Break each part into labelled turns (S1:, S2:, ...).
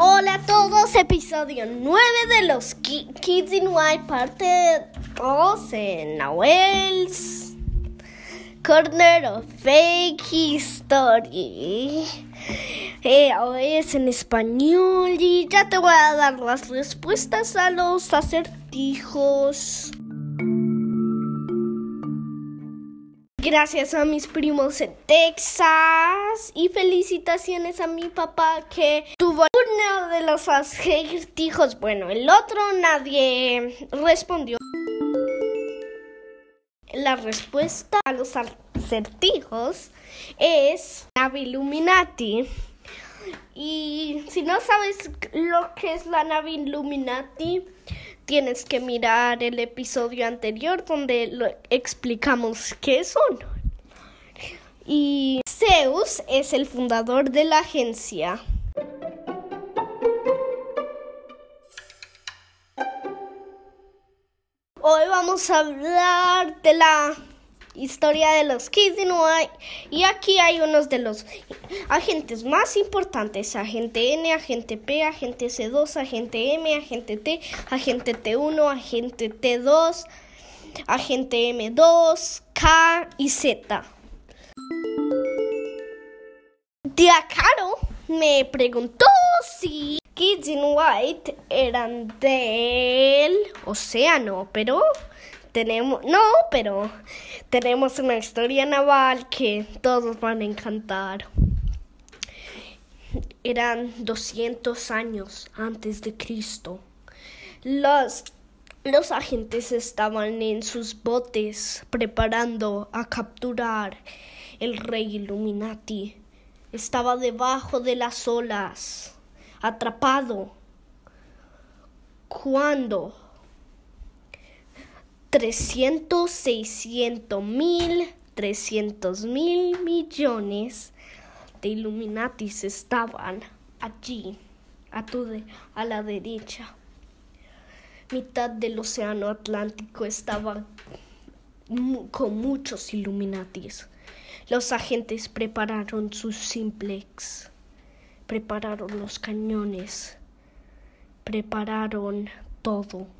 S1: Hola a todos, episodio 9 de los Kids in White, parte 2 en Nahuel's Corner of Fake History. Eh, es en español y ya te voy a dar las respuestas a los acertijos. Gracias a mis primos en Texas y felicitaciones a mi papá que tuvo uno de los acertijos. Bueno, el otro nadie respondió. La respuesta a los acertijos es nave Illuminati. Y si no sabes lo que es la nave Illuminati, tienes que mirar el episodio anterior donde lo explicamos qué son. Y Zeus es el fundador de la agencia. Hoy vamos a hablar de la historia de los Kids in White y aquí hay unos de los agentes más importantes, agente N, agente P, agente C2, agente M, agente T, agente T1, agente T2, agente M2, K y Z. Diacaro me preguntó si Kids in White eran del océano, pero tenemos, no, pero tenemos una historia naval que todos van a encantar. Eran 200 años antes de Cristo. Los, los agentes estaban en sus botes preparando a capturar el rey Illuminati. Estaba debajo de las olas, atrapado. Cuando 300, 600 mil, 300 mil millones de Illuminatis estaban allí, a, tu de, a la derecha. Mitad del océano Atlántico estaba con muchos Illuminatis. Los agentes prepararon sus simplex, prepararon los cañones, prepararon todo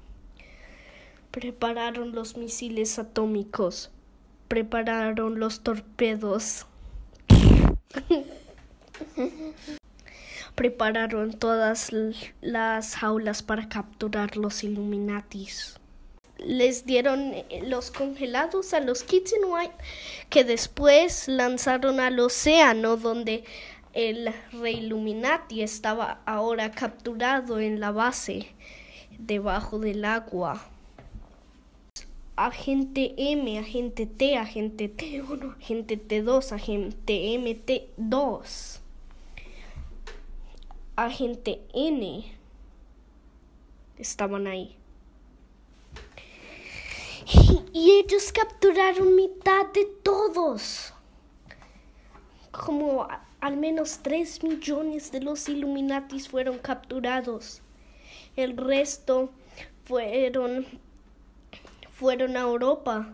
S1: prepararon los misiles atómicos, prepararon los torpedos, prepararon todas las jaulas para capturar los Illuminatis. Les dieron eh, los congelados a los Kids White que después lanzaron al océano donde el rey Illuminati estaba ahora capturado en la base debajo del agua agente M, agente T, agente T1, agente T2, agente MT2, agente N estaban ahí. Y ellos capturaron mitad de todos. Como al menos 3 millones de los Illuminatis fueron capturados. El resto fueron fueron a Europa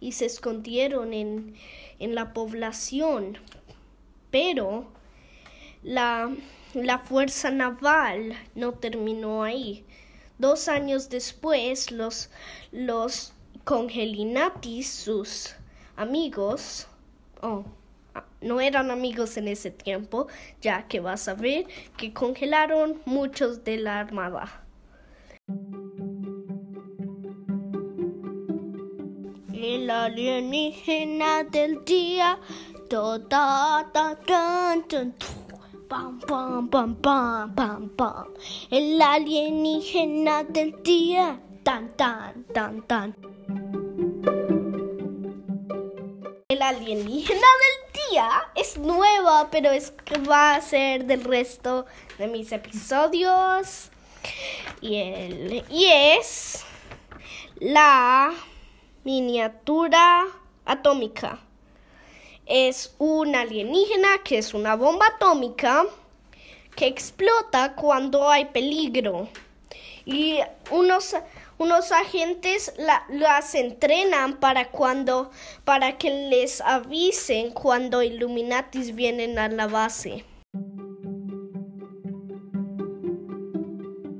S1: y se escondieron en, en la población. Pero la, la fuerza naval no terminó ahí. Dos años después, los, los congelinatis, sus amigos, oh, no eran amigos en ese tiempo, ya que vas a ver que congelaron muchos de la armada. El alienígena del día. Toda, ta, tan, tan, pam, pam, pam, pam, pam, pam. El alienígena del día. Tan, tan, tan, tan. El alienígena del día es nueva, pero es que va a ser del resto de mis episodios. Y, el, y es la miniatura atómica. Es un alienígena que es una bomba atómica que explota cuando hay peligro. Y unos, unos agentes las entrenan para cuando para que les avisen cuando Illuminatis vienen a la base.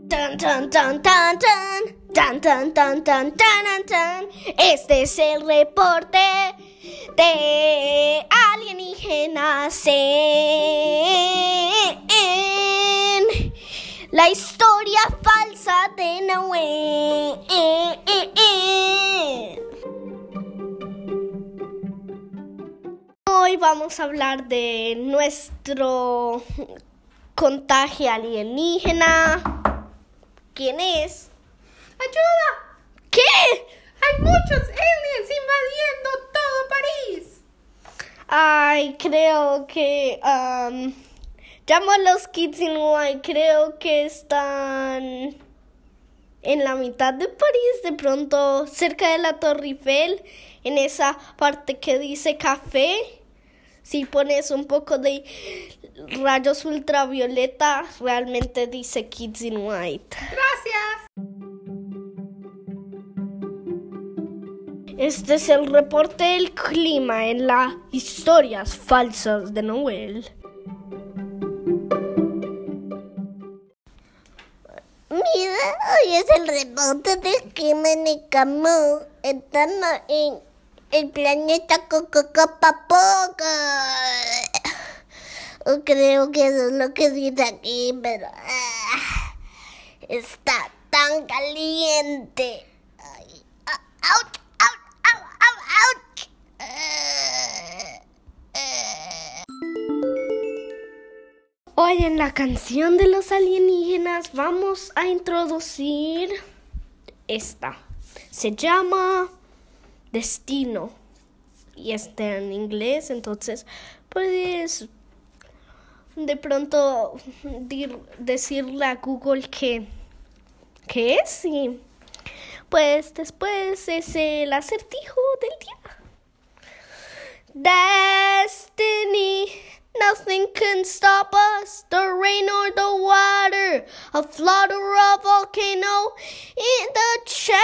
S1: Tan tan tan tan tan tan tan tan tan tan tan Este es el reporte de alienígenas en la historia falsa de Noé. Hoy vamos a hablar de nuestro contagio alienígena. ¿Quién es?
S2: ¡Ayuda!
S1: ¿Qué?
S2: Hay muchos aliens invadiendo todo París.
S1: Ay, creo que... Um, Llamo a los Kids in White, creo que están en la mitad de París, de pronto cerca de la Torre Eiffel, en esa parte que dice café. Si pones un poco de rayos ultravioleta, realmente dice Kids in White.
S2: Gracias.
S1: Este es el reporte del clima en las historias falsas de Noel.
S3: hoy es el reporte de Crimen Camus. Estando en el planeta Cococopapoca. Creo que eso es lo que dice aquí, pero ah, está tan caliente. Ay, ouch,
S1: Hoy en la canción de los alienígenas vamos a introducir esta. Se llama Destino y está en inglés, entonces puedes de pronto decirle a Google que, ¿qué es y pues después es el acertijo del día. Destiny. Nothing can stop us, the rain or the water, a flood or a volcano in the chatter.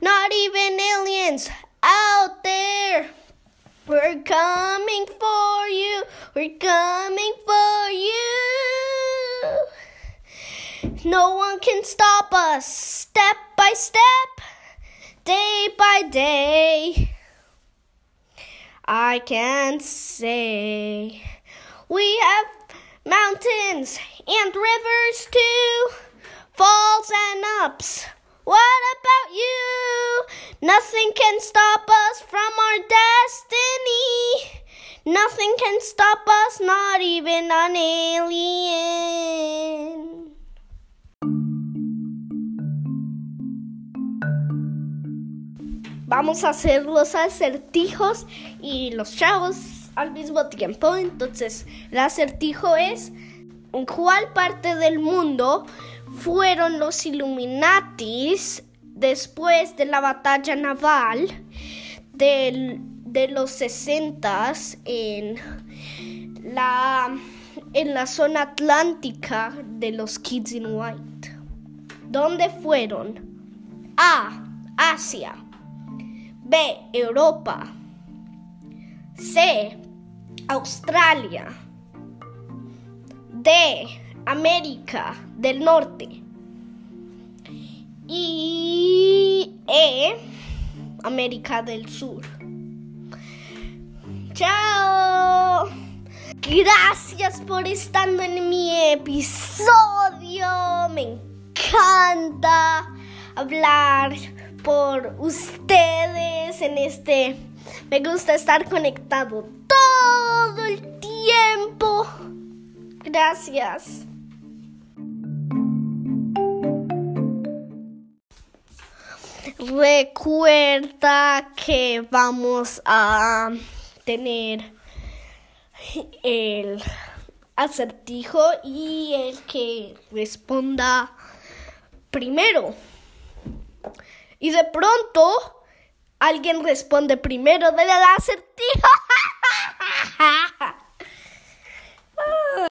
S1: Not even aliens out there. We're coming for you, we're coming for you. No one can stop us, step by step, day by day. I can say we have mountains and rivers too, falls and ups. What about you? Nothing can stop us from our destiny. Nothing can stop us, not even an alien. Vamos a hacer los acertijos y los chavos al mismo tiempo. Entonces, el acertijo es en cuál parte del mundo fueron los Illuminatis después de la batalla naval de los 60 en la, en la zona atlántica de los Kids in White. ¿Dónde fueron? A. Asia. B. Europa. C. Australia. D. América del Norte. Y E. América del Sur. Chao. Gracias por estar en mi episodio. Me encanta hablar por ustedes en este... Me gusta estar conectado todo el tiempo. Gracias. Recuerda que vamos a tener el acertijo y el que responda primero. Y de pronto, alguien responde primero de la acertijo.